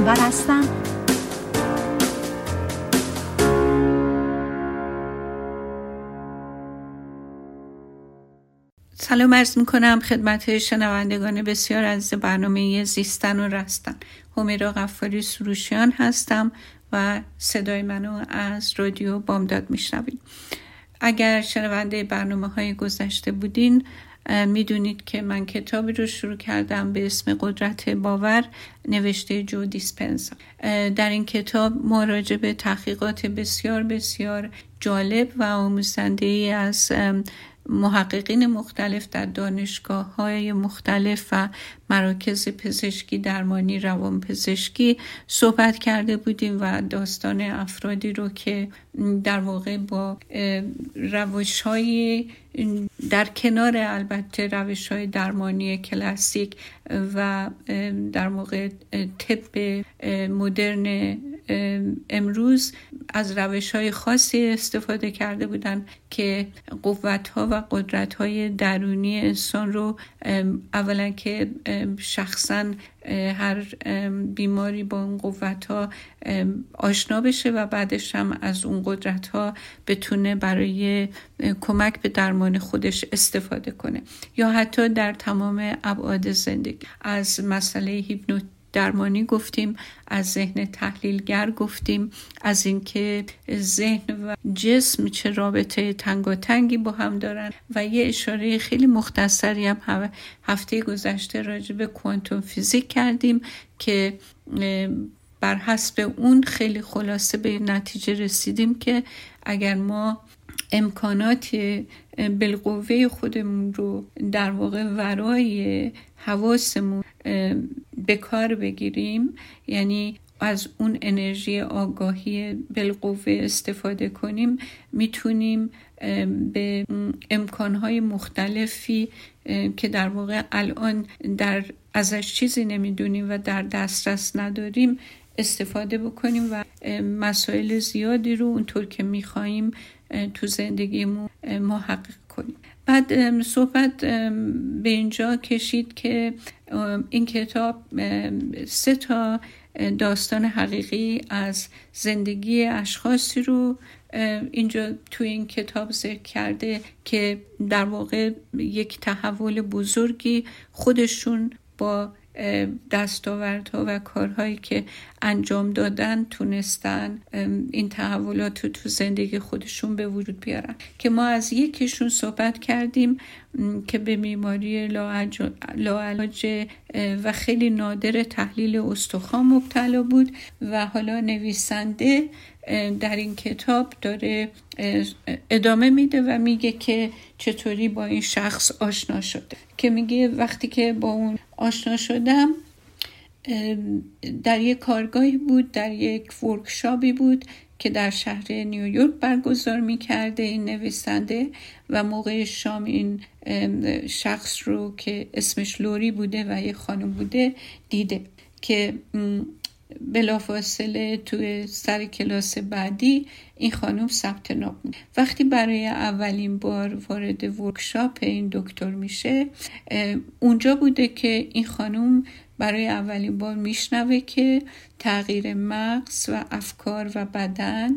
اونور هستم. سلام عرض می کنم خدمت شنوندگان بسیار از برنامه زیستن و رستن. همیرا غفاری سروشیان هستم و صدای منو از رادیو بامداد میشنوید. اگر شنونده برنامه های گذشته بودین می‌دونید که من کتابی رو شروع کردم به اسم قدرت باور نوشته جو دیسپنسا در این کتاب ما راجع به تحقیقات بسیار بسیار جالب و آموزنده ای از محققین مختلف در دانشگاه های مختلف و مراکز پزشکی درمانی روان پزشکی صحبت کرده بودیم و داستان افرادی رو که در واقع با روش های در کنار البته روش های درمانی کلاسیک و در واقع طب مدرن امروز از روش های خاصی استفاده کرده بودن که قوت ها و قدرت های درونی انسان رو اولا که شخصا هر بیماری با اون قوت ها آشنا بشه و بعدش هم از اون قدرت ها بتونه برای کمک به درمان خودش استفاده کنه. یا حتی در تمام ابعاد زندگی. از مسئله هیپنوت درمانی گفتیم از ذهن تحلیلگر گفتیم از اینکه ذهن و جسم چه رابطه تنگی با هم دارن. و یه اشاره خیلی مختصری هم هفته گذشته راجع به کوانتوم فیزیک کردیم که بر حسب اون خیلی خلاصه به نتیجه رسیدیم که اگر ما امکانات بالقوه خودمون رو در واقع ورای حواسمون به کار بگیریم. یعنی از اون انرژی آگاهی بالقوه استفاده کنیم. می‌تونیم به امکانهای مختلفی که در واقع الان در ازش چیزی نمی‌دونیم و در دسترس نداریم استفاده بکنیم و مسائل زیادی رو اونطور که میخواییم تو زندگیمون محقق کنیم. بعد صحبت به اینجا کشید که این کتاب سه تا داستان حقیقی از زندگی اشخاصی رو اینجا تو این کتاب ذکر کرده که در واقع یک تحول بزرگی خودشون با دستاوردها و کارهایی که انجام دادن تونستن این تحولات رو تو زندگی خودشون به وجود بیارن. که ما از یکیشون صحبت کردیم که به بیماری لاعلاج و خیلی نادر تحلیل استخوان مبتلا بود و حالا نویسنده در این کتاب داره ادامه میده و میگه که چطوری با این شخص آشنا شده. که میگه وقتی که با اون آشنا شدم در یک کارگاهی بود در یک ورکشاپی بود که در شهر نیویورک برگزار می‌کرده این نویسنده و موقع شام این شخص رو که اسمش لوری بوده و یه خانم بوده دیده. که بلافاصله توی سر کلاس بعدی این خانم ثبت نام وقتی برای اولین بار وارد ورکشاپ این دکتر میشه اونجا بوده که این خانم برای اولین بار میشنوه که تغییر مغز و افکار و بدن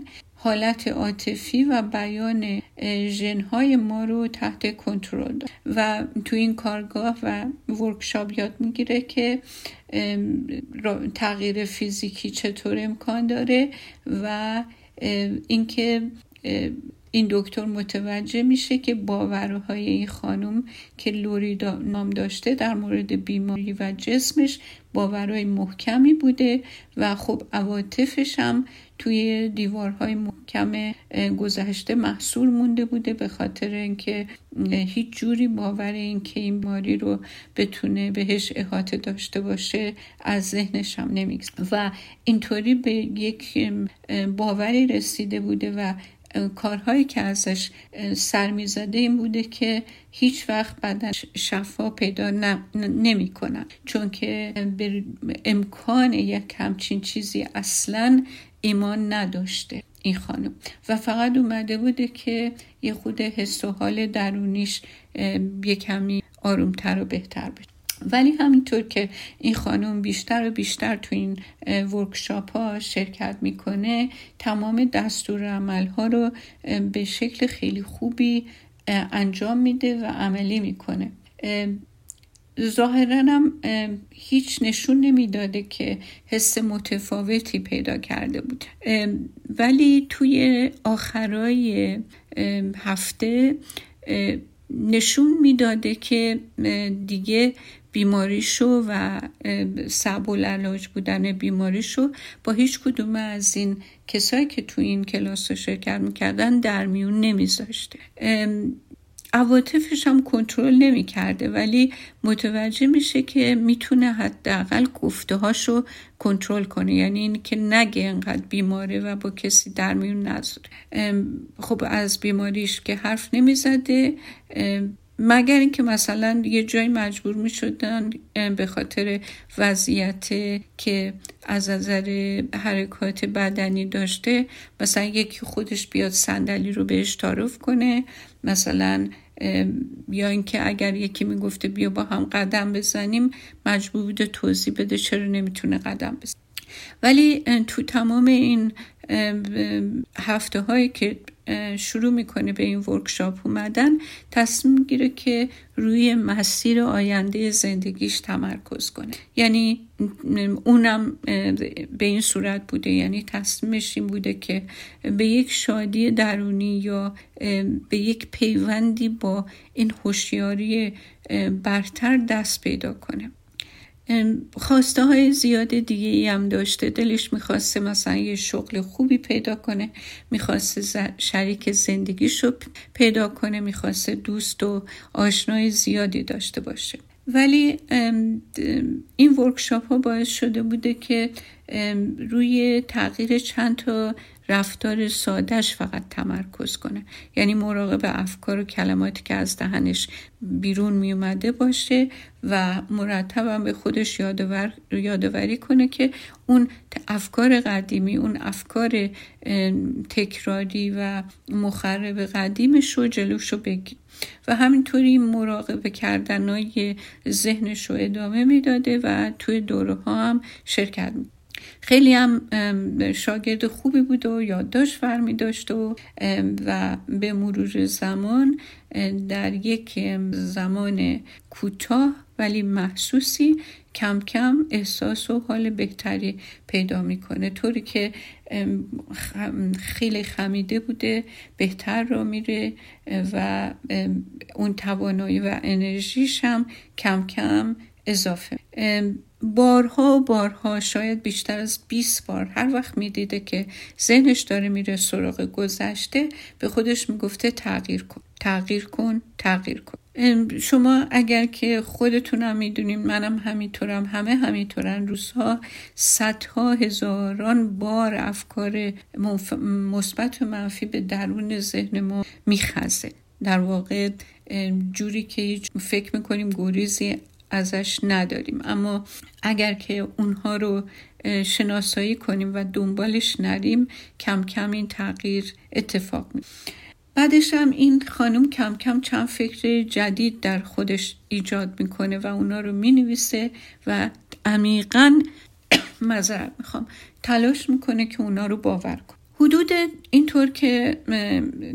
حالت عاطفی و بیان ژنهای ما رو تحت کنترل و تو این کارگاه و ورکشاپ یاد می‌گیره که تغییر فیزیکی چطور امکان داره و اینکه این دکتر متوجه میشه که باورهای این خانم که لوری نام داشته در مورد بیماری و جسمش باورهای محکمی بوده و خب عواطفش هم توی دیوارهای محکم گذشته محصول مونده بوده به خاطر اینکه هیچ جوری باور اینکه این بیماری رو بتونه بهش احاطه داشته باشه از ذهنش هم نمیگذره. و اینطوری به یک باوری رسیده بوده و کارهایی که ازش سر می‌زده این بوده که هیچ وقت بدن شفا پیدا نمی کنن چون که به امکان یک همچین چیزی اصلا ایمان نداشته این خانم. و فقط اومده بوده که یه خود حس و حال درونیش یه کمی آرومتر و بهتر بشه. ولی همینطور که این خانم بیشتر و بیشتر تو این ورکشاپ ها شرکت می‌کنه تمام دستور عمل ها رو به شکل خیلی خوبی انجام میده و عملی می‌کنه. ظاهرا هم هیچ نشون نمی‌داده که حس متفاوتی پیدا کرده بود. ولی توی آخرای هفته نشون می‌داده که دیگه بیماریشو و سب و علاج بودن بیماریشو با هیچ کدوم از این کسایی که تو این کلاس رو شرکت می‌کردن در میون نمیذاشته. عواطفش هم کنترل نمی‌کرده ولی متوجه میشه که می‌تونه حداقل گفته هاشو کنترل کنه. یعنی این که نگه انقدر بیماره و با کسی در میون نذاره. خب از بیماریش که حرف نمی‌زده مگر اینکه مثلا یه جای مجبور می شدن به خاطر وضعیت که از نظر حرکات بدنی داشته مثلا یکی خودش بیاد صندلی رو بهش تعارف کنه مثلا یا اینکه اگر یکی می‌گفته بیا با هم قدم بزنیم مجبور بوده توضیح بده چرا نمی‌تونه قدم بزنه. ولی تو تمام این هفته هایی که شروع می‌کنه به این ورکشاپ اومدن. تصمیم گیره که روی مسیر آینده زندگیش تمرکز کنه. یعنی اونم به این صورت بوده. یعنی تصمیمش این بوده که به یک شادی درونی یا به یک پیوندی با این هوشیاری برتر دست پیدا کنه. خواسته های زیاد دیگه ای هم داشته. دلش می‌خواسته مثلا یه شغل خوبی پیدا کنه می‌خواسته شریک زندگیشو پیدا کنه می‌خواسته دوست و آشنای زیادی داشته باشه. ولی این ورکشاپ ها باعث شده بوده که روی تغییر چند تا رفتار سادش فقط تمرکز کنه. یعنی مراقب افکار و کلماتی که از دهنش بیرون می اومده باشه و مرتبا به خودش یادور، یادوری کنه که اون افکار قدیمی اون افکار تکراری و مخرب قدیمش رو جلوش رو بگیر. و همینطوری مراقبه کردنهای ذهنش رو ادامه می‌داده و توی دوره هم شرکت می خیلی هم شاگرد خوبی بود و یادداشت فرمی داشت و و به مرور زمان در یک زمان کوتاه ولی محسوسی کم کم احساس و حال بهتری پیدا می‌کنه. طوری که خیلی خمیده بوده بهتر را میره و اون توانایی و انرژیش هم کم کم اضافه. بارها و بارها شاید بیشتر از 20 بار هر وقت می‌دیده که ذهنش داره میره سراغ گذشته به خودش می‌گفته تغییر کن تغییر کن تغییر کن. شما اگر که خودتونم می‌دونیم منم همینطورم همه همینطورن روزها صدها هزاران بار افکار مثبت و منفی به درون ذهن ما میخزه. در واقع جوری که فکر می‌کنیم گریزی ازش نداریم. اما اگر که اونها رو شناسایی کنیم و دنبالش نریم کم کم این تغییر اتفاق می بعدش هم این خانم کم کم چند فکر جدید در خودش ایجاد می‌کنه و اونا رو می‌نویسه و عمیقا مذرت می‌خوام. تلاش می‌کنه که اونا رو باور کنه. حدود اینطور که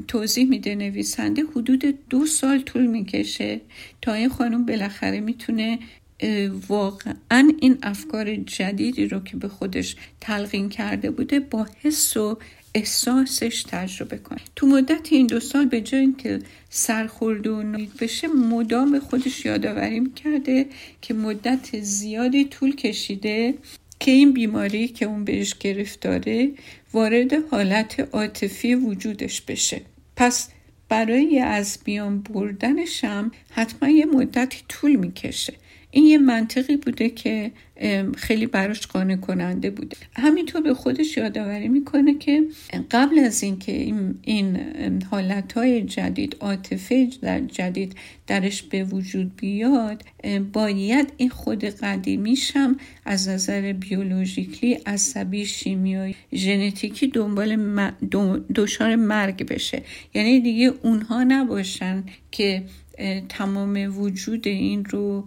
توضیح میده نویسنده حدود دو سال طول می‌کشه تا این خانم بالاخره می‌تونه واقعا این افکار جدیدی رو که به خودش تلقین کرده بوده با حس و احساسش تجربه کنه. تو مدت این دو سال به جای اینکه سرخورد و نوید بشه مدام به خودش یادآوری کرده که مدت زیادی طول کشیده که این بیماری که اون بهش گرفتاره وارد حالت عاطفی وجودش بشه. پس برای از بیان بردنش هم حتما یه مدتی طول می‌کشه. این یه منطقی بوده که خیلی براش قانع کننده بوده. همینطور به خودش یادآوری می‌کنه که قبل از اینکه این, این حالت های جدید عاطفه در جدید درش به وجود بیاد باید این خود قدیمیش هم از نظر بیولوژیکلی عصبی شیمیایی ژنتیکی دنبال دچار مرگ بشه. یعنی دیگه اونها نباشن که تمام وجود این رو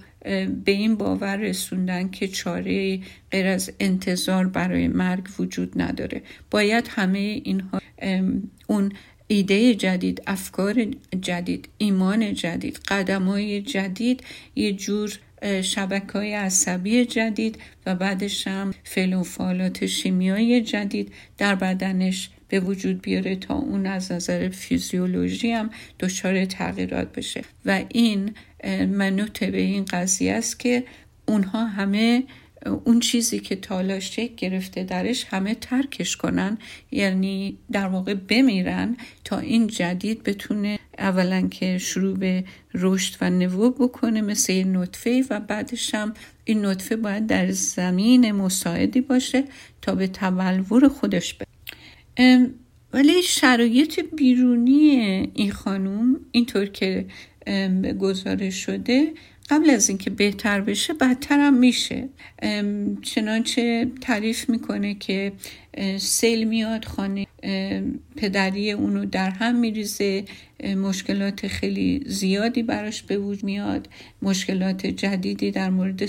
به این باور رسوندن که چاره غیر از انتظار برای مرگ وجود نداره. باید همه اینها اون ایده جدید افکار جدید ایمان جدید قدم های جدید یه جور شبکه های عصبی جدید و بعدش هم فعالات شیمیایی جدید در بدنش به وجود بیاره تا اون از نظر فیزیولوژی هم دچار تغییرات بشه. و این منوط به این قضیه است که اونها همه اون چیزی که تالا شکل گرفته درش همه ترکش کنن یعنی در واقع بمیرن تا این جدید بتونه اولا که شروع به رشد و نوو بکنه مثل این نطفه و بعدش هم این نطفه باید در زمین مساعدی باشه تا به تبلور خودش بره. ولی شرایط بیرونی این خانوم اینطور که گزارش شده قبل از اینکه بهتر بشه بدتر هم میشه. چنانچه تعریف می‌کنه که سیل میاد خانه پدری اونو در هم میریزه. مشکلات خیلی زیادی براش به وجود میاد. مشکلات جدیدی در مورد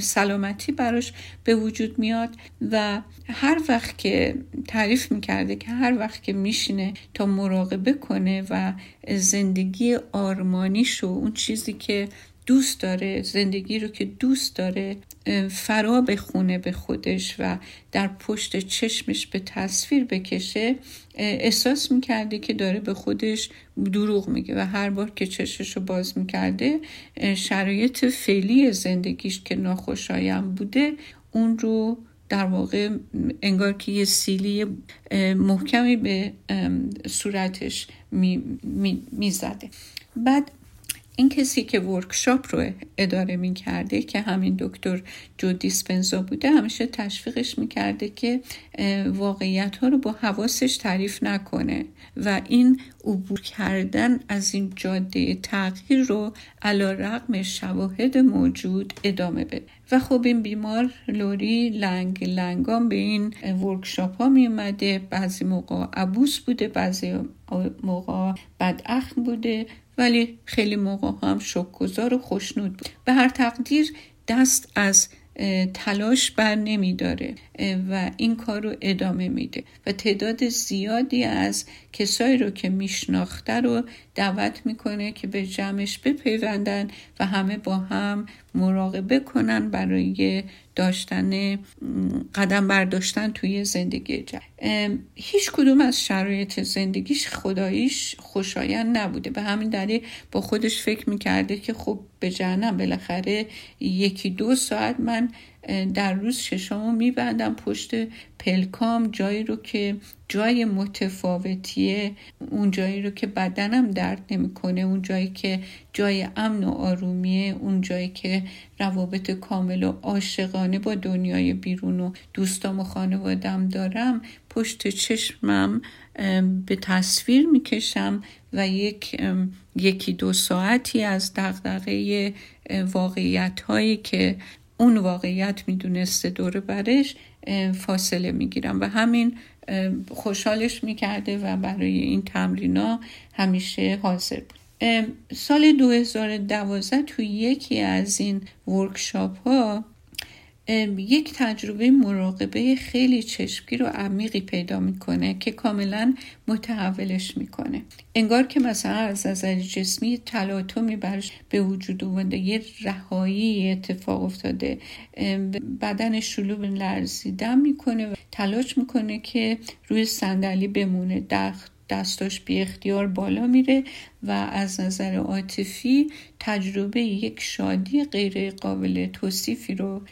سلامتی براش به وجود میاد و هر وقت که تعریف می‌کرده که هر وقت که میشینه تا مراقبه کنه و زندگی آرمانیشو اون چیزی که دوست داره زندگی رو که دوست داره فرا بخونه به خودش و در پشت چشمش به تصویر بکشه احساس می‌کرده که داره به خودش دروغ میگه و هر بار که چشمش رو باز می‌کرده شرایط فعلی زندگیش که ناخوشایند بوده اون رو در واقع انگار که یه سیلی محکمی به صورتش می‌زده می، بعد این کسی که ورکشاپ رو اداره می کرده که همین دکتر جو دیسپنزا بوده همیشه تشویقش می کرده که واقعیت ها رو با حواسش تعریف نکنه و این عبور کردن از این جاده تغییر رو علا رقم شواهد موجود ادامه بده. و خب این بیمار لوری لنگ لنگام به این ورکشاپ ها می اومده بعضی موقع عبوس بوده بعضی موقع بداخم بوده. ولی خیلی موقع هم شکگذار و خوشنود بود. به هر تقدیر دست از تلاش بر نمی داره و این کار رو ادامه میده. و تعداد زیادی از کسایی رو که میشناخته رو دعوت می‌کنه که به جمعش بپیوندن و همه با هم مراقبه کنن برای داشتن قدم برداشتن توی زندگی جمع هیچ کدوم از شرایط زندگیش خداییش خوشایند نبوده. به همین دلیل با خودش فکر می‌کرده که خب به جهنم بالاخره یکی دو ساعت من در روز ششمو میبندم پشت پلکام جایی رو که جای متفاوتیه اون جایی رو که بدنم درد نمی‌کنه اون جایی که جای امن و آرومیه اون جایی که روابط کامل و عاشقانه با دنیای بیرون و دوستام و خانوادم دارم پشت چشمم به تصویر می‌کشم و یک یکی دو ساعتی از دغدغه واقعیت هایی که اون واقعیت می‌دونسته دور برش فاصله می‌گیرم و همین خوشحالش می‌کرده و برای این تمرینا همیشه حاضر بود. سال 2012 توی یکی از این ورکشاپ ها یک تجربه مراقبه خیلی چشمگیر و عمیقی پیدا می‌کنه که کاملا متحولش می‌کنه. انگار که مثلا از نظر جسمی تلاطمی برش به وجود اومده یه رهایی اتفاق افتاده. بدن شلوغ لرزیدن می‌کنه و تلاش می‌کنه که روی صندلی بمونه. دخت دستاش بی اختیار بالا میره و از نظر عاطفی تجربه یک شادی غیر قابل توصیفی رو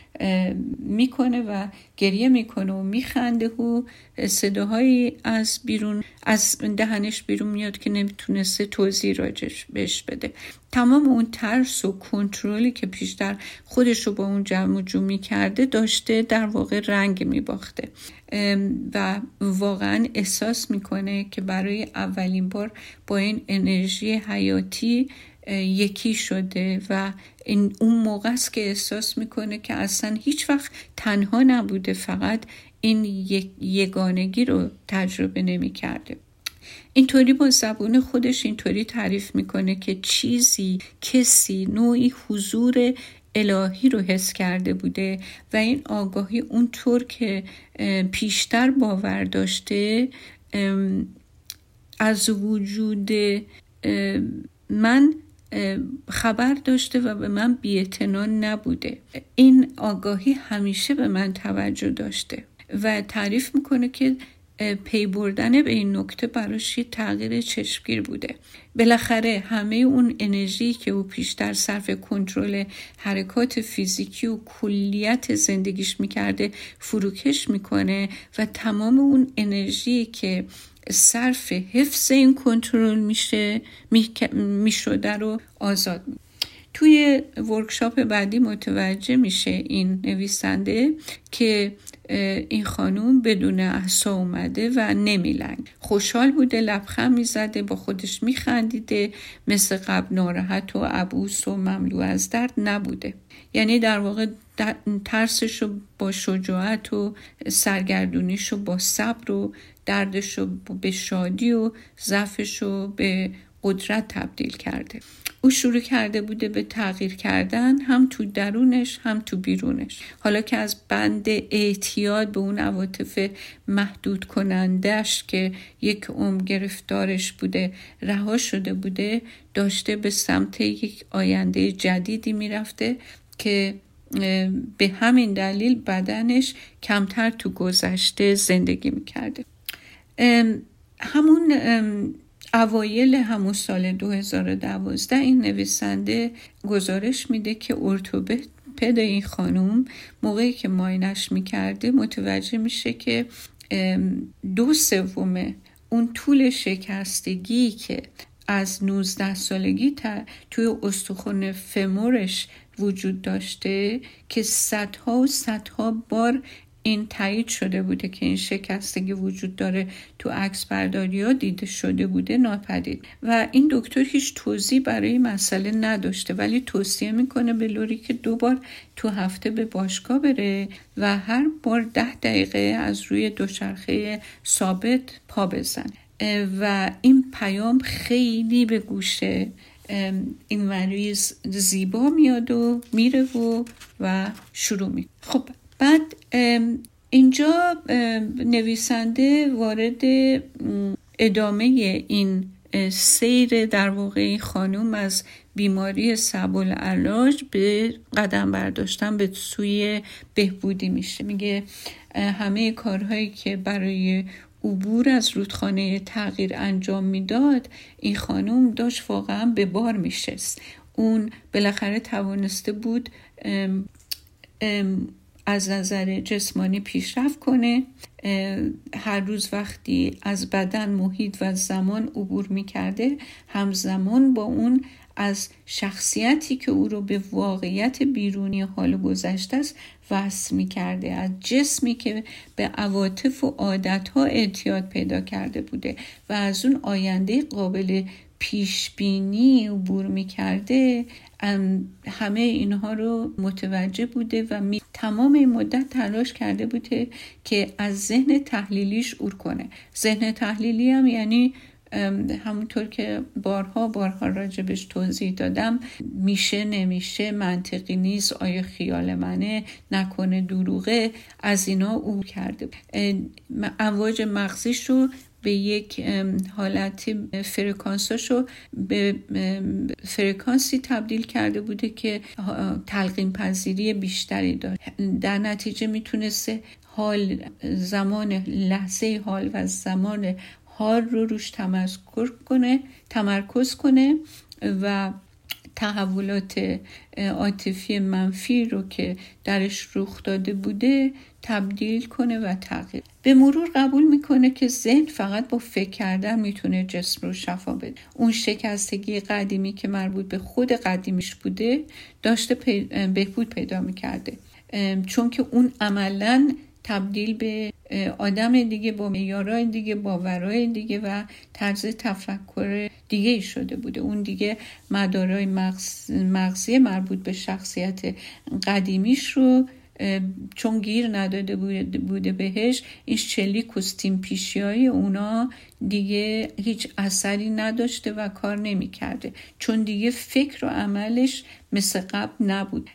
می‌کنه و گریه می‌کنه و میخنده و صداهایی از بیرون از دهنش بیرون میاد که نمی‌تونسته توضیح راجش بهش بده. تمام اون ترس و کنترلی که پیشتر خودش رو با اون جمع و جمعی کرده داشته در واقع رنگ میباخته. و واقعا احساس می‌کنه که برای اولین بار با این انرژی حیاتی یکی شده و این اون موقع است که احساس می‌کنه که اصلا هیچ وقت تنها نبوده فقط این یگانگی رو تجربه نمی‌کرده. اینطوری با زبون خودش اینطوری تعریف می‌کنه که چیزی کسی نوعی حضور الهی رو حس کرده بوده و این آگاهی اونطور که پیشتر باور داشته از وجود من خبر داشته و به من بیعتنا نبوده. این آگاهی همیشه به من توجه داشته و تعریف می‌کنه که پی بردن به این نکته براش یه تغییر چشمگیر بوده بالاخره همه اون انرژی که او پیشتر صرف کنترل حرکات فیزیکی و کلیت زندگیش می‌کرده فروکش می‌کنه و تمام اون انرژی که صرف حفظ این کنترل میشه می‌شده رو آزاد. توی ورکشاپ بعدی متوجه میشه این نویسنده که این خانوم بدون احسا اومده و نمیلنگ. خوشحال بوده لبخند می‌زده با خودش میخندیده مثل قبل ناراحت و عبوس و مملو از درد نبوده. یعنی در واقع ترسش رو با شجاعت و سرگردونیش رو با صبر و دردش رو به شادی و ضعفش رو به قدرت تبدیل کرده. او شروع کرده بوده به تغییر کردن هم تو درونش هم تو بیرونش. حالا که از بند اعتیاد به اون عواطف محدود کنندش که یک عمر گرفتارش بوده رها شده بوده داشته به سمت یک آینده جدیدی می‌رفته که به همین دلیل بدنش کمتر تو گذشته زندگی می‌کرده. همون اوایل همون سال 2012 این نویسنده گزارش میده که ارتوپد این خانوم موقعی که ماینش می‌کرده متوجه میشه که دو سوم اون طول شکستگی که از 19 سالگی تا توی استخون فمورش وجود داشته که صدها و صدها بار این تایید شده بوده که این شکستگی وجود داره تو عکس برداری ها دیده شده بوده ناپدید. و این دکتر هیچ توضیح برای مسئله نداشته ولی توصیه می‌کنه به لوری که دو بار تو هفته به باشگاه بره و هر بار ده دقیقه از روی دوچرخه ثابت پا بزنه و این پیام خیلی به گوشه این مریض زیبا میاد و میره و و شروع می خب بعد اینجا نویسنده وارد ادامه این سیر در واقع این خانوم از بیماری سبول علاج به قدم برداشتن به سوی بهبودی میشه. میگه همه کارهایی که برای عبور از رودخانه تغییر انجام می‌داد این خانم داشت واقعا به بار میشست. اون بالاخره توانسته بود از نظر جسمانی پیشرفت کنه هر روز وقتی از بدن محیط و زمان عبور می‌کرده همزمان با اون از شخصیتی که او رو به واقعیت بیرونی حال گذشته است وصل می کرده از جسمی که به عواطف و عادتها اعتیاد پیدا کرده بوده و از اون آینده قابل پیش بینی عبور می کرده همه اینها رو متوجه بوده و می تمام این مدت تلاش کرده بوده که از ذهن تحلیلیش عبور کنه. ذهن تحلیلی هم یعنی همونطور که بارها بارها راجبش توضیح دادم میشه نمیشه منطقی نیست آیا خیال منه نکنه دروغه از اینا او کرده. امواج مغزیش رو به یک حالت فرکانساشو به فرکانسی تبدیل کرده بوده که تلقین پذیری بیشتری داره. در نتیجه می‌تونسته حال زمان لحظه حال و زمان حال رو روش تمرکز کنه تمرکز کنه و تحولات عاطفی منفی رو که درش رخ داده بوده تبدیل کنه و تغییر. به مرور قبول می‌کنه که ذهن فقط با فکر کردن می‌تونه جسم رو شفا بده. اون شکستگی قدیمی که مربوط به خود قدیمیش بوده داشته بهبود پیدا می‌کرده. چون که اون عملا تبدیل به آدم دیگه با میارای دیگه باورای دیگه و طرز تفکر دیگه شده بوده. اون دیگه مدارای مغز، مغزی مربوط به شخصیت قدیمیش رو چون گیر نداده بوده بهش این شلیک و پیشی های اونا دیگه هیچ اثری نداشته و کار نمی‌کرده. چون دیگه فکر و عملش مثل قبل نبود.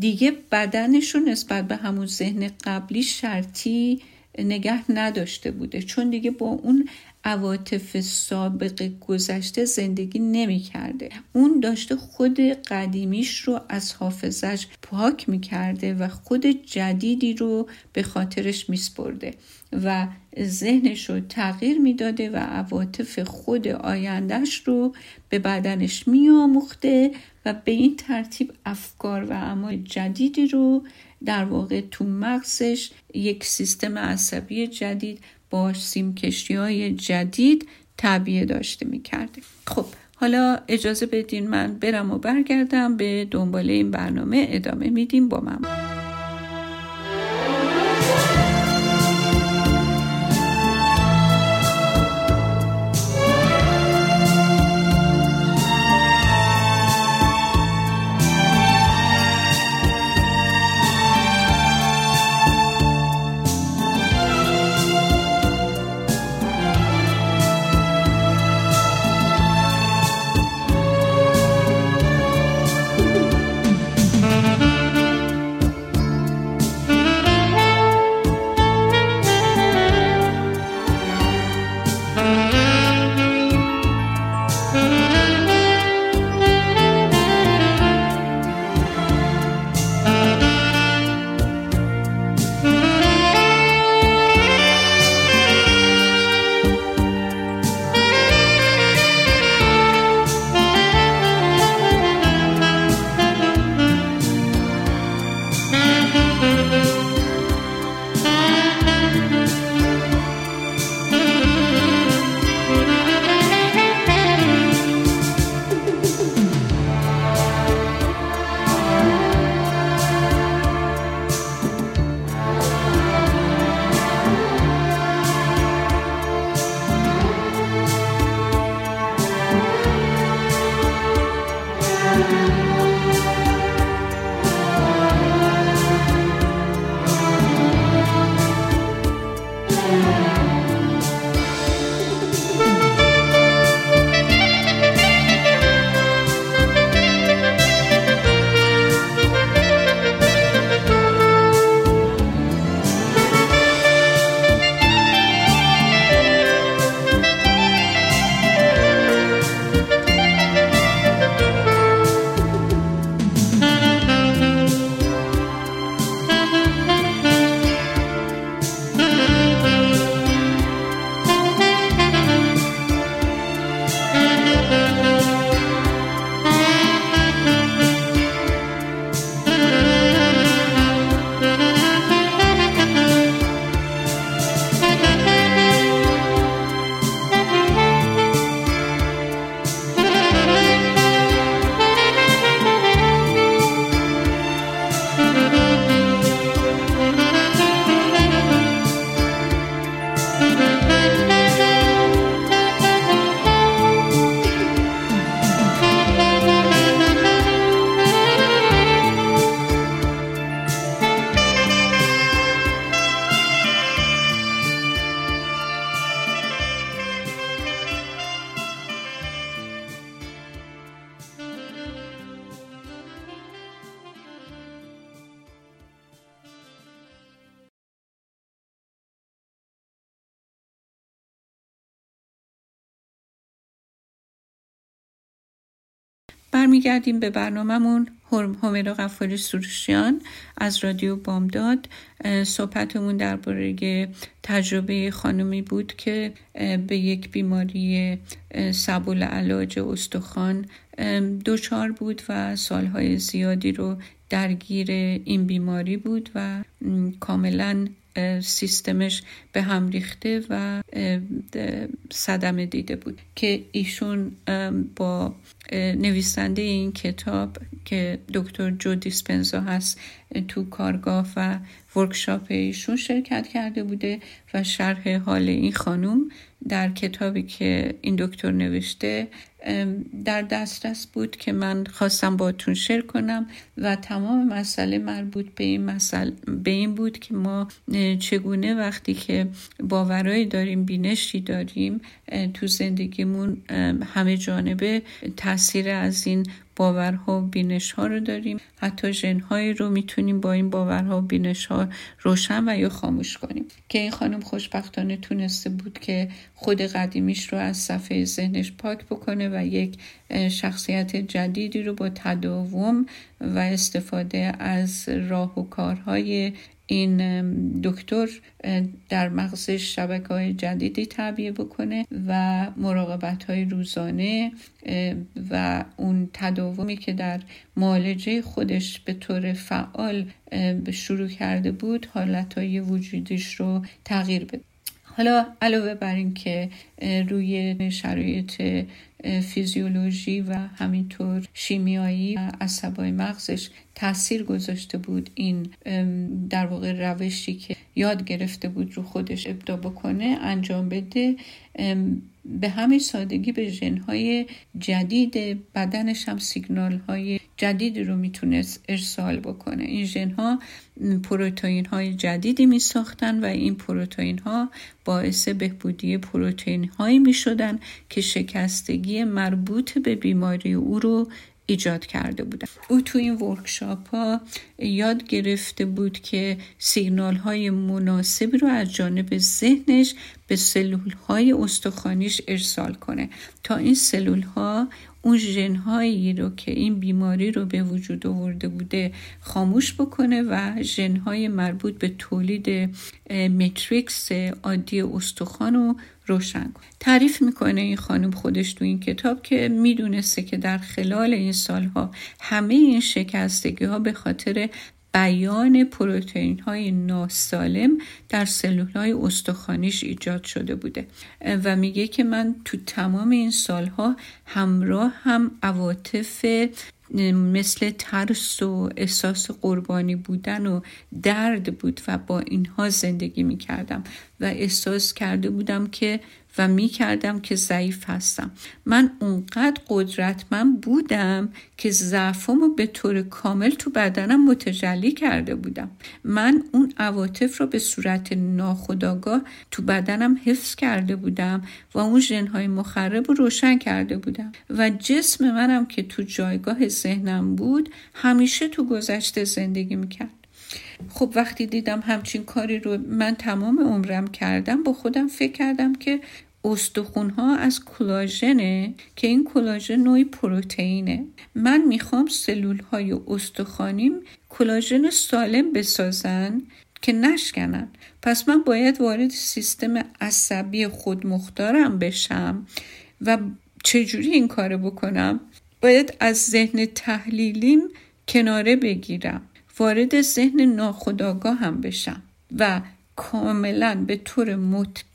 دیگه بدنش رو نسبت به همون ذهن قبلی شرطی نگه نداشته بوده. چون دیگه با اون عواطف سابق گذشته زندگی نمی کرده. اون داشته خود قدیمیش رو از حافظش پاک می کرده و خود جدیدی رو به خاطرش می سپرده و ذهنش رو تغییر می‌داده و عواطف خود آیندهش رو به بدنش می آموخته و به این ترتیب افکار و اعمال جدیدی رو در واقع تو مغزش یک سیستم عصبی جدید با سیمکشی های جدید تعبیه داشته می کرده. خب حالا اجازه بدین من برم و برگردم به دنباله این برنامه ادامه میدیم با من برمیگردیم به برنامهمون. همیرا غفاری سروشیان از رادیو بامداد. صحبتمون درباره تجربه خانمی بود که به یک بیماری سبول علاج استخوان دوچار بود و سالهای زیادی رو درگیر این بیماری بود و کاملا سیستمش به هم ریخته و صدمه دیده بود که ایشون با نویسنده این کتاب که دکتر جو دیسپنزا هست تو کارگاه و ورکشاپ ایشون شرکت کرده بوده و شرح حال این خانوم در کتابی که این دکتر نوشته در دسترس بود که من خواستم باتون شیر کنم و تمام مسئله مربوط به این, مسئله به این بود که ما چگونه وقتی که باورایی داریم بینشی داریم تو زندگیمون همه جانبه تاثیر از این باورها و بینش ها رو داریم. حتی ژنهایی رو می‌تونیم با این باورها و بینش ها روشن و یا خاموش کنیم. که این خانم خوشبختانه تونسته بود که خود قدیمیش رو از صفحه ذهنش پاک بکنه و یک شخصیت جدیدی رو با تداوم و استفاده از راه و کارهای این دکتر در مغزش شبکه های جدیدی تعبیه بکنه و مراقبت های روزانه و اون تداومی که در معالجه خودش به طور فعال شروع کرده بود حالت های وجودیش رو تغییر بده. حالا علاوه بر این که روی شرایط فیزیولوژی و همینطور شیمیایی عصبای مغزش تاثیر گذاشته بود این در واقع روشی که یاد گرفته بود رو خودش ابدا بکنه انجام بده. به همین سادگی به ژنهای جدید بدنش هم سیگنال های جدیدی رو می‌تونست ارسال بکنه. این ژنها پروتئین های جدیدی می ساختن و این پروتئین ها باعث بهبودی پروتئین هایی می شدن که شکستگی مربوط به بیماری او رو ایجاد کرده بودن. او تو این ورکشاپ ها یاد گرفته بود که سیگنال های مناسبی رو از جانب ذهنش به سلول های استخوانیش ارسال کنه. تا این سلول ها اون ژنهایی رو که این بیماری رو به وجود آورده بوده خاموش بکنه و ژنهای مربوط به تولید متریکس عادی استخوان رو روشن کنه. تعریف می‌کنه این خانم خودش تو این کتاب که می‌دونسته که در خلال این سالها همه این شکستگی ها به خاطر بیان پروتئین های ناسالم در سلول های استخوانیش ایجاد شده بوده. و میگه که من تو تمام این سالها همراه هم عواطف مثل ترس و احساس قربانی بودن و درد بود و با اینها زندگی می‌کردم. و احساس کرده بودم که و می کردم که ضعیف هستم. من اونقدر قدرتمند بودم که ضعفامو به طور کامل تو بدنم متجلی کرده بودم. من اون عواطف رو به صورت ناخودآگاه تو بدنم حفظ کرده بودم و اون ژنهای مخرب رو روشن کرده بودم. و جسم منم که تو جایگاه ذهنم بود همیشه تو گذشته زندگی می‌کرد. خب وقتی دیدم همچین کاری رو من تمام عمرم کردم با خودم فکر کردم که استخون ها از کلاژنه که این کلاژن نوعی پروتئینه. من می‌خوام سلول های استخوانیم کلاژن سالم بسازن که نشکنن. پس من باید وارد سیستم عصبی خودمختارم بشم و چجوری این کارو بکنم؟ باید از ذهن تحلیلیم کناره بگیرم. وارد ذهن ناخودآگاه هم بشم و کاملا به طور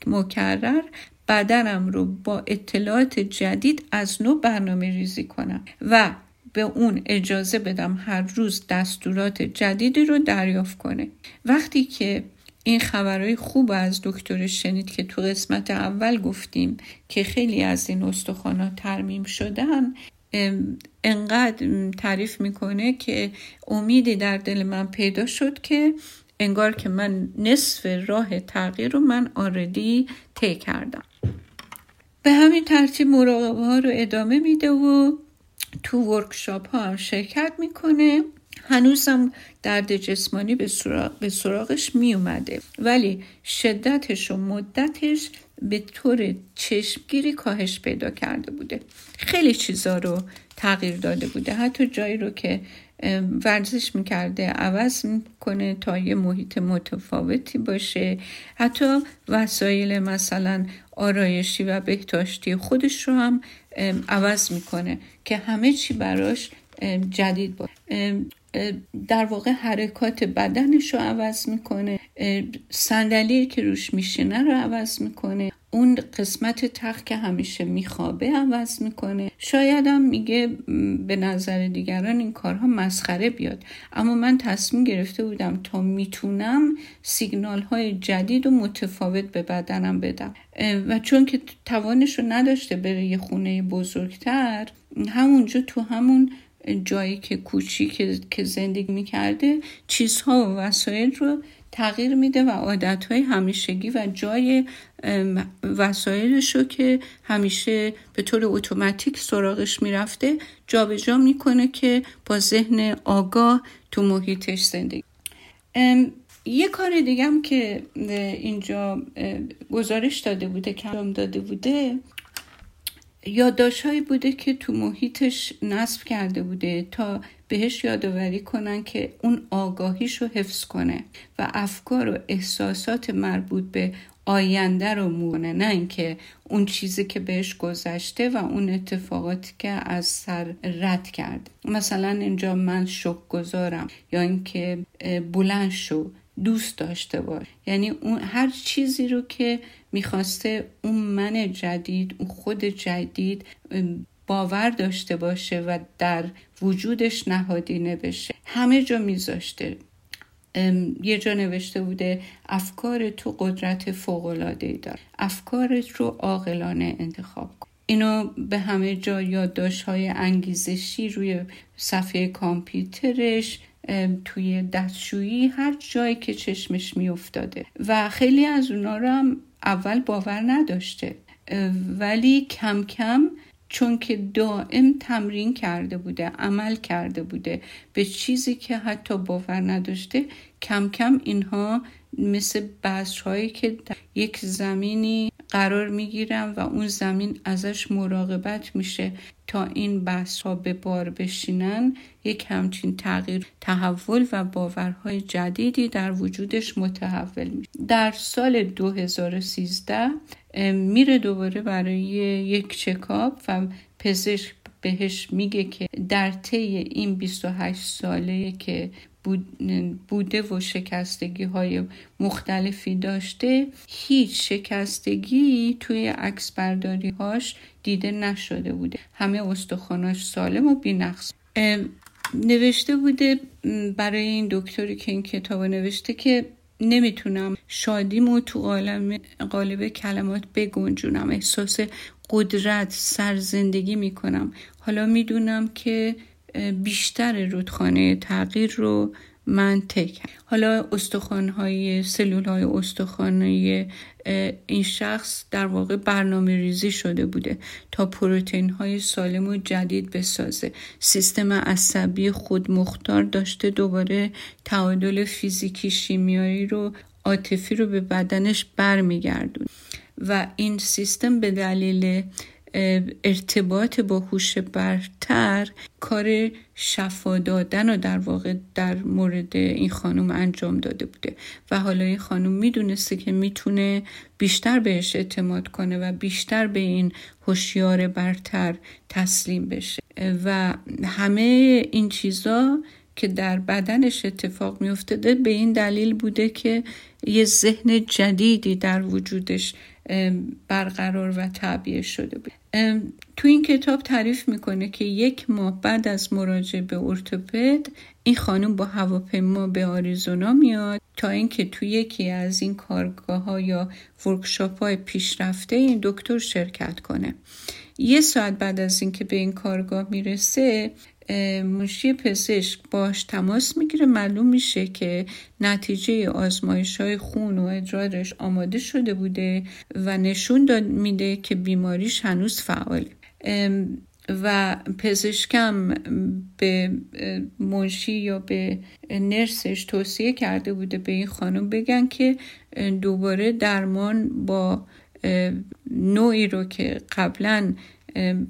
مکرر بدنم رو با اطلاعات جدید از نو برنامه ریزی کنم و به اون اجازه بدم هر روز دستورات جدیدی رو دریافت کنه. وقتی که این خبرهای خوب از دکتر شنید که تو قسمت اول گفتیم که خیلی از این استخوانا ترمیم شدن انقدر تعریف می‌کنه که امیدی در دل من پیدا شد که انگار که من نصف راه تغییر رو من آردی طی کردم. به همین ترتیب مراقبه ها رو ادامه میده و تو ورکشاپ ها هم شرکت می‌کنه. هنوزم درد جسمانی به, سراغ، به سراغش می اومده ولی شدتش و مدتش به طور چشمگیری کاهش پیدا کرده بوده. خیلی چیزا رو تغییر داده بوده. حتی جایی رو که ورزش می‌کرده عوض می‌کنه تا یه محیط متفاوتی باشه. حتی وسایل مثلا آرایشی و بهداشتی خودش رو هم عوض می‌کنه که همه چی براش جدید باشه. در واقع حرکات بدنش رو عوض می‌کنه. صندلی که روش میشینه رو عوض می‌کنه. اون قسمت تخت که همیشه میخوابه عوض می‌کنه. شاید هم میگه به نظر دیگران این کارها مسخره بیاد. اما من تصمیم گرفته بودم تا می‌تونم سیگنال های جدید و متفاوت به بدنم بدم. و چون که توانش رو نداشته بره یه خونه بزرگتر همونجا تو همون جایی که کوچیک که زندگی می‌کرده چیزها و وسایل رو تغییر میده و عادتهای همیشگی و جای وسایلش رو که همیشه به طور اتوماتیک سراغش می‌رفته جابجا می‌کنه که با ذهن آگاه تو محیطش زندگی. یه کار دیگم که اینجا گزارش داده بوده کلام داده بوده یادداشتهایی بوده که تو محیطش نصب کرده بوده تا بهش یادآوری کنن که اون آگاهیش رو حفظ کنه و افکار و احساسات مربوط به آینده رو مونه نه اینکه اون چیزی که بهش گذشته و اون اتفاقاتی که از سر رد کرد مثلا اینجا من شک گذارم یا اینکه بلند شو دوست داشته باش. یعنی اون هر چیزی رو که می‌خواسته اون من جدید اون خود جدید باور داشته باشه و در وجودش نهادینه بشه همه جا میذاشته. یه جا نوشته بوده افکار تو قدرت فوقلاده دار افکارت رو عاقلانه انتخاب کن. اینو به همه جا یادداشت های انگیزشی روی صفحه کامپیوترش توی دستشویی هر جایی که چشمش میافتاده. و خیلی از اونا رو هم اول باور نداشته. ولی کم کم چون که دائم تمرین کرده بوده عمل کرده بوده. به چیزی که حتی باور نداشته کم کم اینها مثل هایی که یک زمینی قرار می‌گیرن و اون زمین ازش مراقبت میشه تا این بحث ها به بار بشینن. یک همچین تغییر تحول و باورهای جدیدی در وجودش متحول میشه. در سال 2013 میره دوباره برای یک چکاپ و پزشک بهش میگه که در طی این 28 ساله که بوده و شکستگی های مختلفی داشته هیچ شکستگی توی عکس برداری هاش دیده نشده بوده. همه استخواناش سالم و بینقص. نوشته بوده برای این دکتری که این کتاب نوشته که نمی‌تونم شادیمو تو قالب, قالب کلمات بگنجونم. احساس قدرت سرزندگی می‌کنم. حالا می‌دونم که بیشتر رودخانه تغییر رو من تک حالا استخوان های سلول های استخوانی این شخص در واقع برنامه ریزی شده بوده تا پروتئین های سالم و جدید بسازه. سیستم عصبی خودمختار داشته دوباره تعادل فیزیکی شیمیایی رو عاطفی رو به بدنش برمیگردون و این سیستم به دلیل ارتباط با هوش برتر کار شفا دادن و در واقع در مورد این خانم انجام داده بوده. و حالا این خانم می‌دونسته که می‌تونه بیشتر بهش اعتماد کنه و بیشتر به این هوشیار برتر تسلیم بشه. و همه این چیزا که در بدنش اتفاق میافتاده به این دلیل بوده که یه ذهن جدیدی در وجودش برقرار و تعبیه شده بود. تو این کتاب تعریف می‌کنه که یک ماه بعد از مراجعه به ارتوپد این خانم با هواپیما به آریزونا میاد تا اینکه تو یکی از این کارگاه ها یا ورکشاپ های پیشرفته این دکتر شرکت کنه. یه ساعت بعد از اینکه به این کارگاه می‌رسه منشی پزشک باش تماس می‌گیره. معلوم میشه که نتیجه آزمایش های خون و ادرارش آماده شده بوده و نشون داد میده که بیماریش هنوز فعاله. و پزشکم به منشی یا به نرسش توصیه کرده بوده به این خانم بگن که دوباره درمان با نوعی رو که قبلا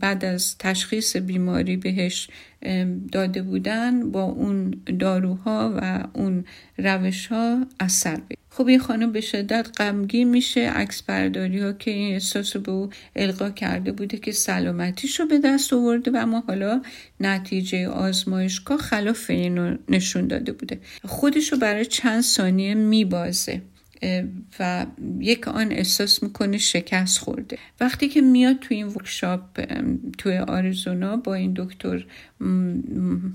بعد از تشخیص بیماری بهش داده بودن با اون داروها و اون روش ها اثر بید. خب این خانم به شدت غمگین میشه. عکس برداری ها که این احساس به او القا کرده بوده که سلامتیش رو به دست آورده و اما حالا نتیجه آزمایشگاه خلاف این نشون داده بوده. خودش رو برای چند ثانیه میبازه. و یک آن احساس می‌کنه شکست خورده. وقتی که میاد تو این ورکشاپ توی آریزونا با این دکتر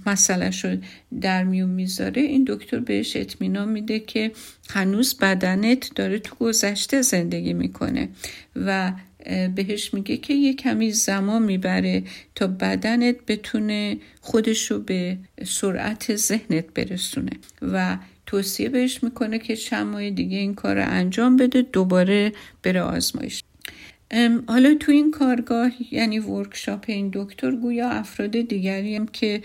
مسئله شد در میون می‌ذاره این دکتر بهش اطمینان میده که هنوز بدنت داره تو گذشته زندگی می‌کنه و بهش میگه که یه کمی زمان می‌بره تا بدنت بتونه خودشو به سرعت ذهنت برسونه و توصیه بهش می‌کنه که چند ماه دیگه این کار رو انجام بده دوباره بره آزمایش. حالا تو این کارگاه یعنی ورکشاپ این دکتر گویا افراد دیگری هم که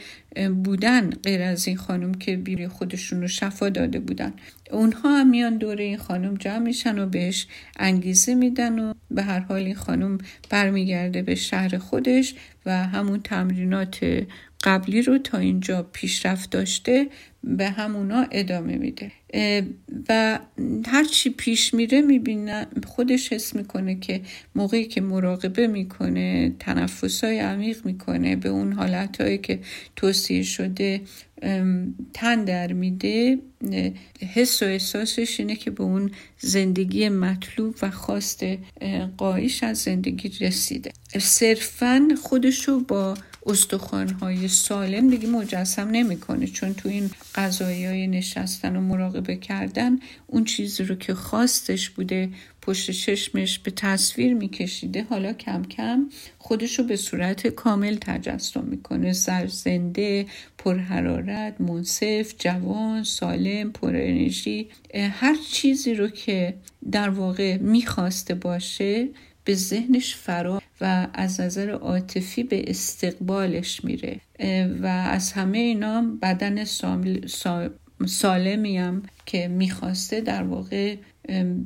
بودن غیر از این خانم که بیری خودشون رو شفا داده بودن. اونها هم میان دوره این خانم جمع میشن و بهش انگیزه میدن و به هر حال این خانم برمیگرده به شهر خودش و همون تمرینات قبلی رو تا اینجا پیشرفت داشته به همونا ادامه میده. و هرچی پیش میره می‌بینه خودش حس می‌کنه که موقعی که مراقبه می‌کنه تنفسای عمیق می‌کنه به اون حالتهایی که توصیه شده تن در میده حس و احساسش اینه که به اون زندگی مطلوب و خواست قایش از زندگی رسیده. صرفا خودشو با استخوانهای سالم دیگه مجسم نمی‌کنه چون تو این قضایی های نشستن و مراقبه کردن اون چیزی رو که خواستش بوده پشت چشمش به تصویر میکشیده حالا کم کم خودشو به صورت کامل تجسم می‌کنه. زنده پرحرارت منصف جوان سالم پر انرژی هر چیزی رو که در واقع می‌خواسته باشه به ذهنش فرا و از نظر عاطفی به استقبالش میره. و از همه اینا بدن سالمی هم که می‌خواسته در واقع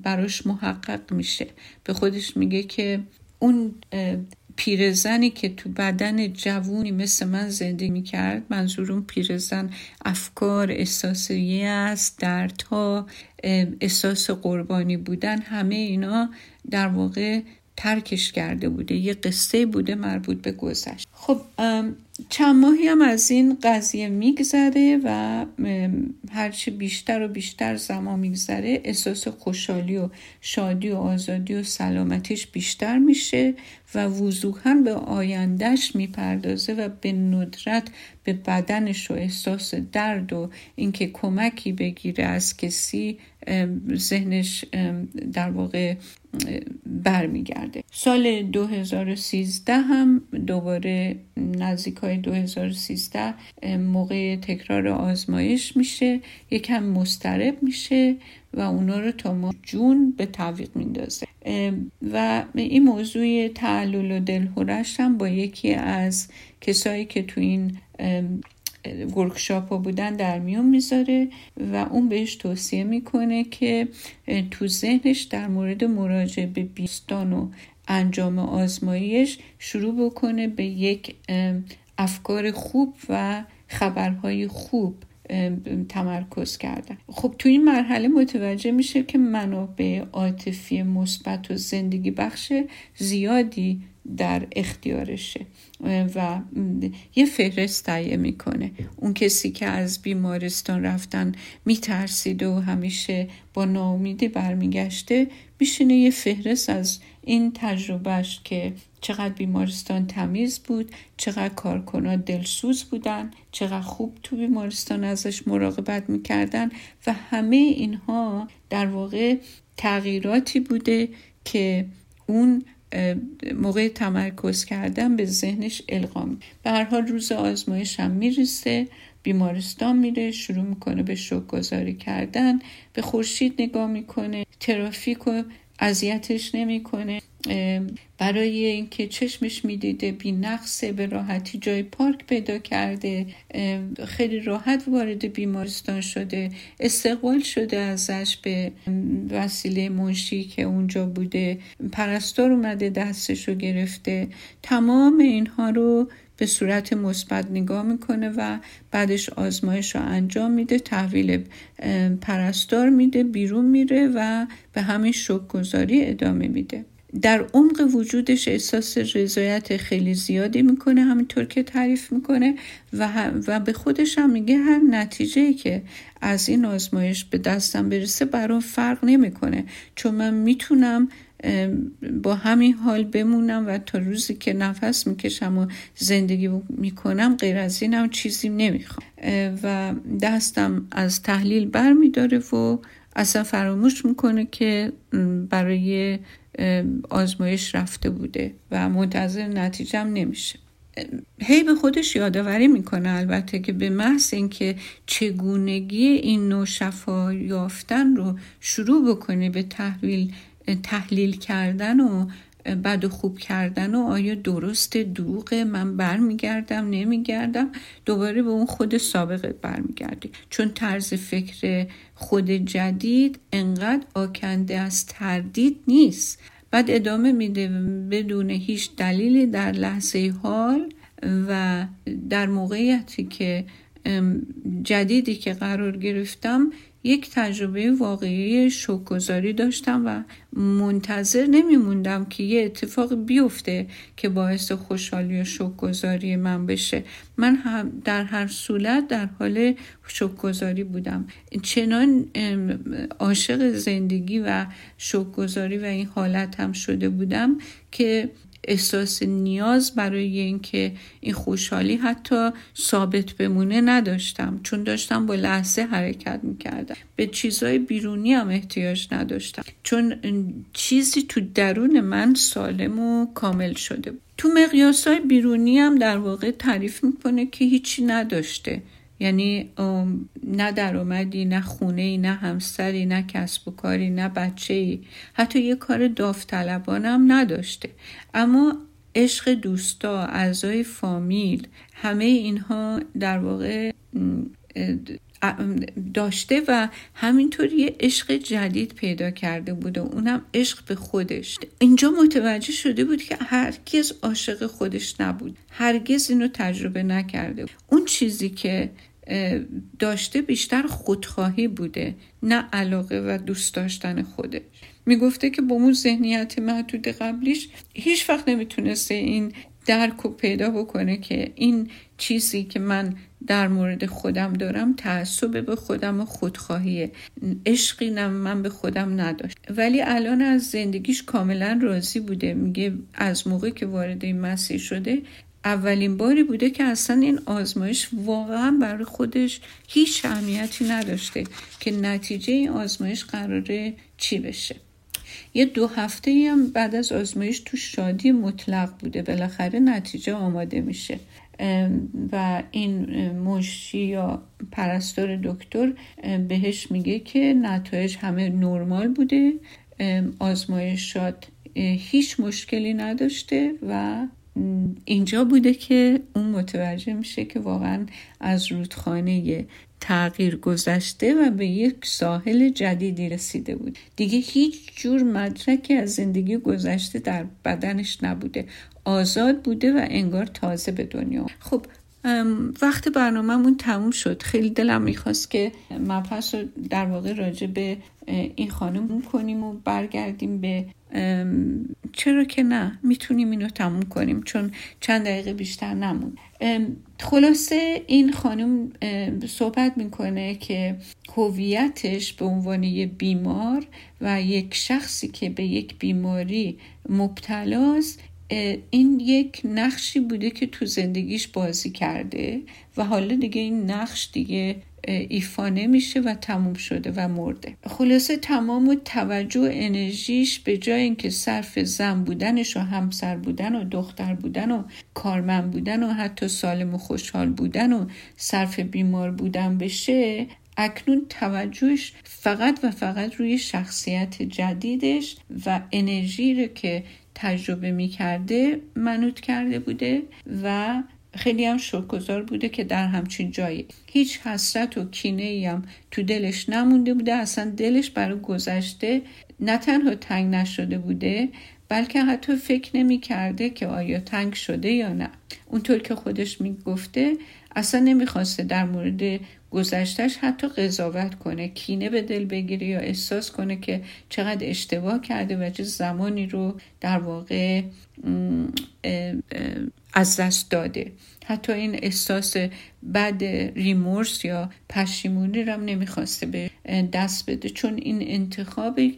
براش محقق میشه. به خودش میگه که اون پیرزنی که تو بدن جوونی مثل من زندگی می‌کرد منظورون پیرزن افکار احساسیه است دردها احساس قربانی بودن همه اینا در واقع ترکش کرده بوده یه قصه بوده مربوط به گذشت. خب چند ماهی هم از این قضیه میگذره و هرچی بیشتر و بیشتر زمان میگذره احساس خوشحالی و شادی و آزادی و سلامتیش بیشتر میشه و وضوحا به آیندهش می‌پردازه و به ندرت به بدنش و احساس درد و اینکه کمکی بگیره از کسی ذهنش در واقع برمیگرده. سال 2013 هم دوباره نزدیک های 2013 موقع تکرار آزمایش میشه یکم مسترب میشه و اونا رو تا ما جون به تعویق میندازه. و این موضوع تعلل و دلهورش هم با یکی از کسایی که تو این ورکشاپ ها بودن در میون می‌ذاره و اون بهش توصیه می‌کنه که تو ذهنش در مورد مراجعه به بیستان و انجام آزمایش شروع بکنه به یک افکار خوب و خبرهای خوب تمرکز کردن. خب تو این مرحله متوجه میشه که منابع عاطفی مثبت و زندگی بخش زیادی در اختیارشه. و یه فهرست تهیه می‌کنه. اون کسی که از بیمارستان رفتن میترسیده و همیشه با ناامیدی برمیگشته میشینه یه فهرست از این تجربهش که چقدر بیمارستان تمیز بود چقدر کارکنان دلسوز بودن چقدر خوب تو بیمارستان ازش مراقبت می‌کردن و همه اینها در واقع تغییراتی بوده که اون موقع تمرکز کردن به ذهنش القام به هر حال روز آزمایش هم می‌رسه بیمارستان میره شروع می‌کنه به شوک گذاری کردن به خورشید نگاه می‌کنه ترافیک و اذیتش نمی‌کنه. برای اینکه چشمش می‌دیده بی نقصه به راحتی جای پارک پیدا کرده. خیلی راحت وارد بیمارستان شده. استقبال شده ازش به وسیله منشی که اونجا بوده. پرستار اومده دستش رو گرفته. تمام اینها رو به صورت مثبت نگاه می‌کنه و بعدش آزمایش رو انجام میده تحویل پرستار میده بیرون میره و به همین شک گذاری ادامه میده. در عمق وجودش احساس رضایت خیلی زیادی می‌کنه همینطور که تعریف می‌کنه و, و به خودش هم میگه هر نتیجه که از این آزمایش به دستم برسه برام فرق نمی‌کنه. چون من می‌تونم با همین حال بمونم و تا روزی که نفس می‌کشم و زندگی می‌کنم غیر از اینم چیزی نمی‌خوام. و دستم از تحلیل بر میداره و اصلا فراموش می‌کنه که برای آزمایش رفته بوده و منتظر نتیجهم نمیشه. هی به خودش یادآوری می‌کنه البته که به محض اینکه چگونگی این نوع شفا یافتن رو شروع بکنه به تحویل تحلیل کردن و بد خوب کردن و آیا درست دروغ من برمیگردم نمیگردم. دوباره به اون خود سابقه برمیگردی. چون طرز فکر خود جدید انقدر آکنده از تردید نیست. بعد ادامه میده بدون هیچ دلیلی در لحظه حال و در موقعیتی که جدیدی که قرار گرفتم یک تجربه واقعی شوکگذاری داشتم و منتظر نمیموندم که یه اتفاق بیفته که باعث خوشحالی و شوکگذاری من بشه. من هم در هر صورت در حال شوکگذاری بودم. چنان عاشق زندگی و شوکگذاری و این حالت هم شده بودم که احساس نیاز برای اینکه این خوشحالی حتی ثابت بمونه نداشتم. چون داشتم با لحظه حرکت می‌کردم. به چیزهای بیرونی هم احتیاج نداشتم. چون چیزی تو درون من سالم و کامل شده تو مقیاس های بیرونی هم در واقع تعریف می‌کنه که هیچی نداشته. یعنی نه درآمدی نه خونه نه همسری نه کسب و کاری نه بچه ای حتی یه کار داوطلبانم نداشته. اما عشق دوستا اعضای فامیل همه اینها در واقع داشته و همینطور یه عشق جدید پیدا کرده بود و اونم عشق به خودش. اینجا متوجه شده بود که هرگز عاشق خودش نبود. هرگز اینو تجربه نکرده اون چیزی که داشته بیشتر خودخواهی بوده نه علاقه و دوست داشتن خودش. می‌گفته که با اون ذهنیت محدود قبلیش هیچ وقت نمی‌تونسته این درک و پیدا بکنه که این چیزی که من در مورد خودم دارم تعصب به خودم و خودخواهیه عشقی من به خودم نداشت. ولی الان از زندگیش کاملا راضی بوده. میگه از موقع که وارد این مسیر شده اولین باری بوده که اصلا این آزمایش واقعا برای خودش هیچ اهمیتی نداشته که نتیجه این آزمایش قراره چی بشه. یه دو هفته هم بعد از آزمایش تو شادی مطلق بوده. بالاخره نتیجه آماده میشه. و این مشی یا پرستار دکتر بهش میگه که نتایج همه نرمال بوده. آزمایشات هیچ مشکلی نداشته و اینجا بوده که اون متوجه میشه که واقعا از رودخانه تغییر گذشته و به یک ساحل جدیدی رسیده بود. دیگه هیچ جور مدرکی از زندگی گذشته در بدنش نبوده. آزاد بوده و انگار تازه به دنیا. خب وقت برنامهمون تموم شد. خیلی دلم می‌خواست که مبحث رو در واقع راجع به این خانم کنیم و برگردیم به چرا که نه؟ می‌تونیم اینو تموم کنیم چون چند دقیقه بیشتر نمون. خلاصه این خانم صحبت می‌کنه که هویتش به عنوان یه بیمار و یک شخصی که به یک بیماری مبتلاست این یک نقشی بوده که تو زندگیش بازی کرده و حالا دیگه این نقش دیگه ایفا نمیشه و تموم شده و مرده. خلاصه تمام و توجه و انرژیش به جای اینکه صرف زن بودنش و همسر بودن و دختر بودن و کارمند بودن و حتی سالم و خوشحال بودن و صرف بیمار بودن بشه اکنون توجهش فقط و فقط روی شخصیت جدیدش و انرژی رو که تجربه می کرده منوط کرده بوده و خیلی هم شکرگزار بوده که در همچین جایی. هیچ حسرت و کینه ای هم تو دلش نمونده بوده. اصلا دلش برای گذشته نه تنها تنگ نشده بوده بلکه حتی فکر نمی کرده که آیا تنگ شده یا نه. اونطور که خودش می گفته اصلا نمی‌خواسته در مورد گذشتش حتی قضاوت کنه کینه به دل بگیره یا احساس کنه که چقدر اشتباه کرده و چه زمانی رو در واقع از دست داده. حتی این احساس بد ریمورس یا پشیمونی رو هم نمی‌خواسته به دست بده. چون این انتخابی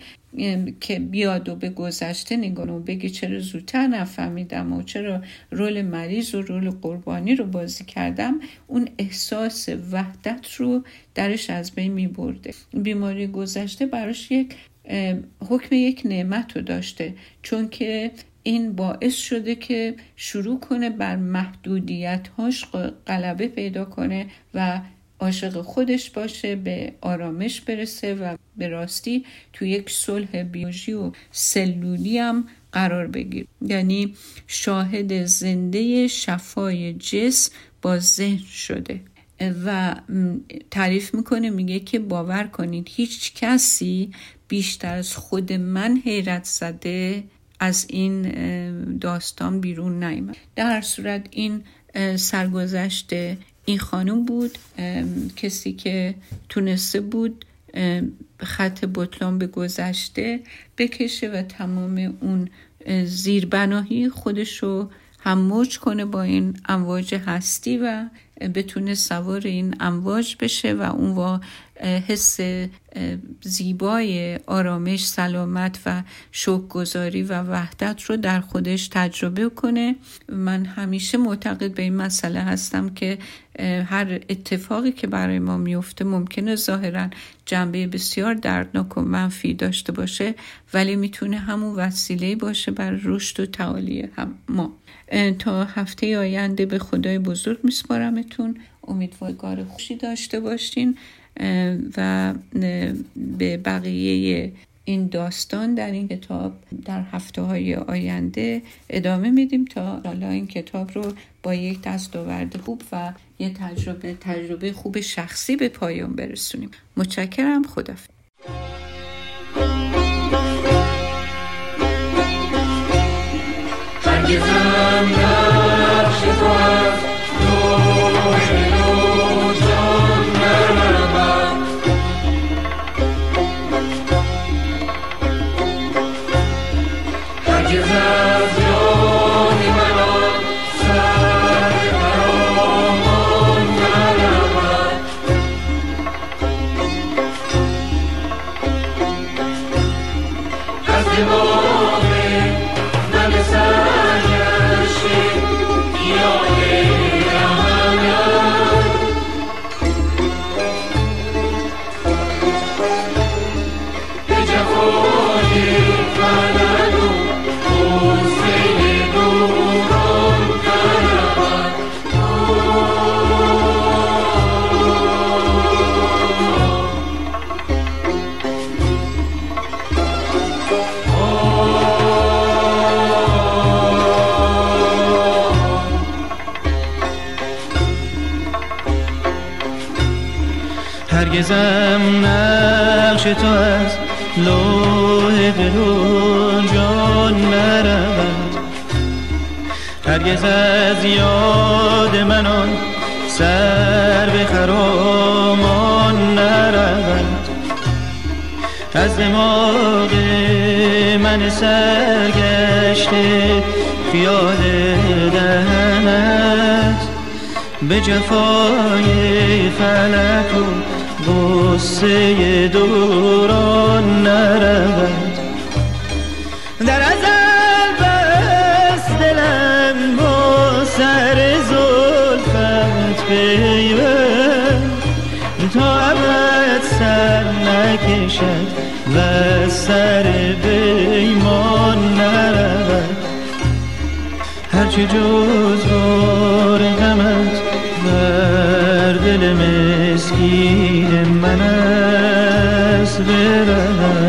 که بیاد و به گذشته نگاه و بگه چرا زودتر نفهمیدم و چرا رول مریض و رول قربانی رو بازی کردم اون احساس وحدت رو درش از بین می برده بیماری گذشته براش یک حکم یک نعمت رو داشته. چون که این باعث شده که شروع کنه بر محدودیت هاش غلبه پیدا کنه و عاشق خودش باشه به آرامش برسه و به راستی تو یک صلح بیولوژی و سلولی هم قرار بگیر یعنی شاهد زنده شفای جسم با ذهن شده. و تعریف می‌کنه میگه که باور کنید هیچ کسی بیشتر از خود من حیرت زده از این داستان بیرون نیامد. در هر صورت این سرگذشت این خانم بود. کسی که تونسته بود خط بطلان به گذشته بکشه و تمام اون زیربناهی خودش رو هم موج کنه با این امواج هستی و بتونه سوار این امواج بشه و اون حس زیبای آرامش سلامت و شوکگذاری و وحدت رو در خودش تجربه کنه. من همیشه معتقد به این مسئله هستم که هر اتفاقی که برای ما میفته ممکنه ظاهرا جنبه بسیار دردناک و منفی داشته باشه ولی می‌تونه همون وسیله باشه بر رشد و تعالی هم ما. تا هفته آینده به خدای بزرگ میسپارمتون. امیدوار خوشی داشته باشین. و به بقیه این داستان در این کتاب در هفته های آینده ادامه میدیم تا حالا این کتاب رو با یک دستاورد خوب و یه تجربه تجربه خوب شخصی به پایان برسونیم. متشکرم. خدافظ تو از لوح دل جان نرود هرگز از یاد من سر به خرامان نرود. از دماغ من سرگشته خیال دهنت. به جفای فلک و غصه دوران نرود. در ازل بس دلم با سر زلفت پیوند. تا ابد سر نکشد و سر بیمان نرود. هرچه جز است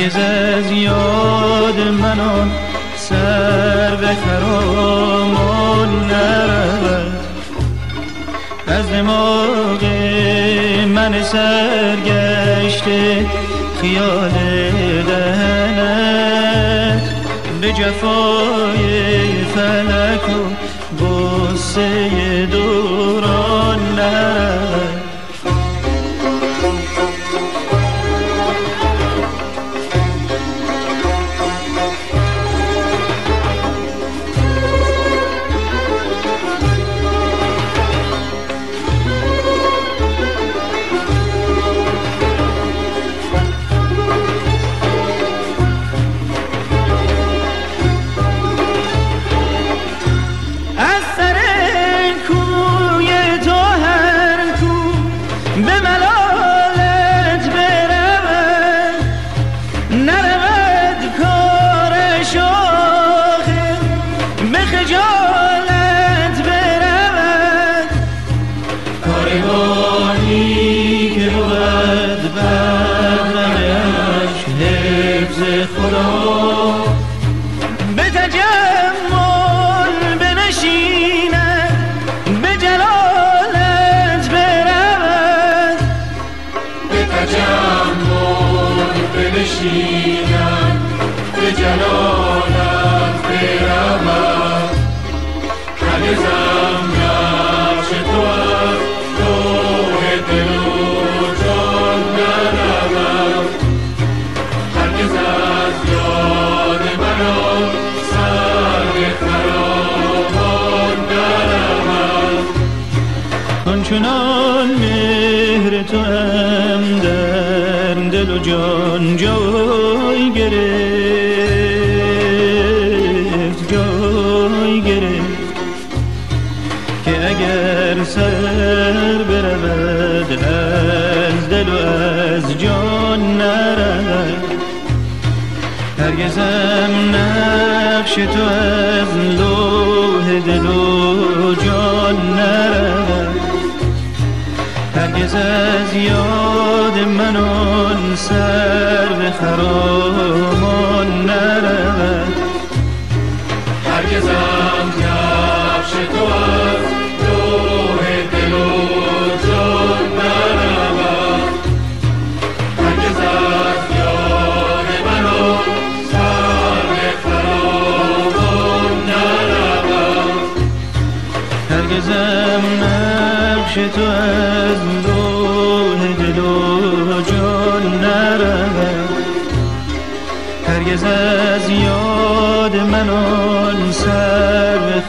هرگز از یاد منان سر به خرامان نرود. از دماغ من سرگشته خیال دهنت. به جفای فلک و غصه دوران نرد نقش تو از لوح دل و جان نرد هرگز از یاد من آن سر به هرگز از یاد من آن سر به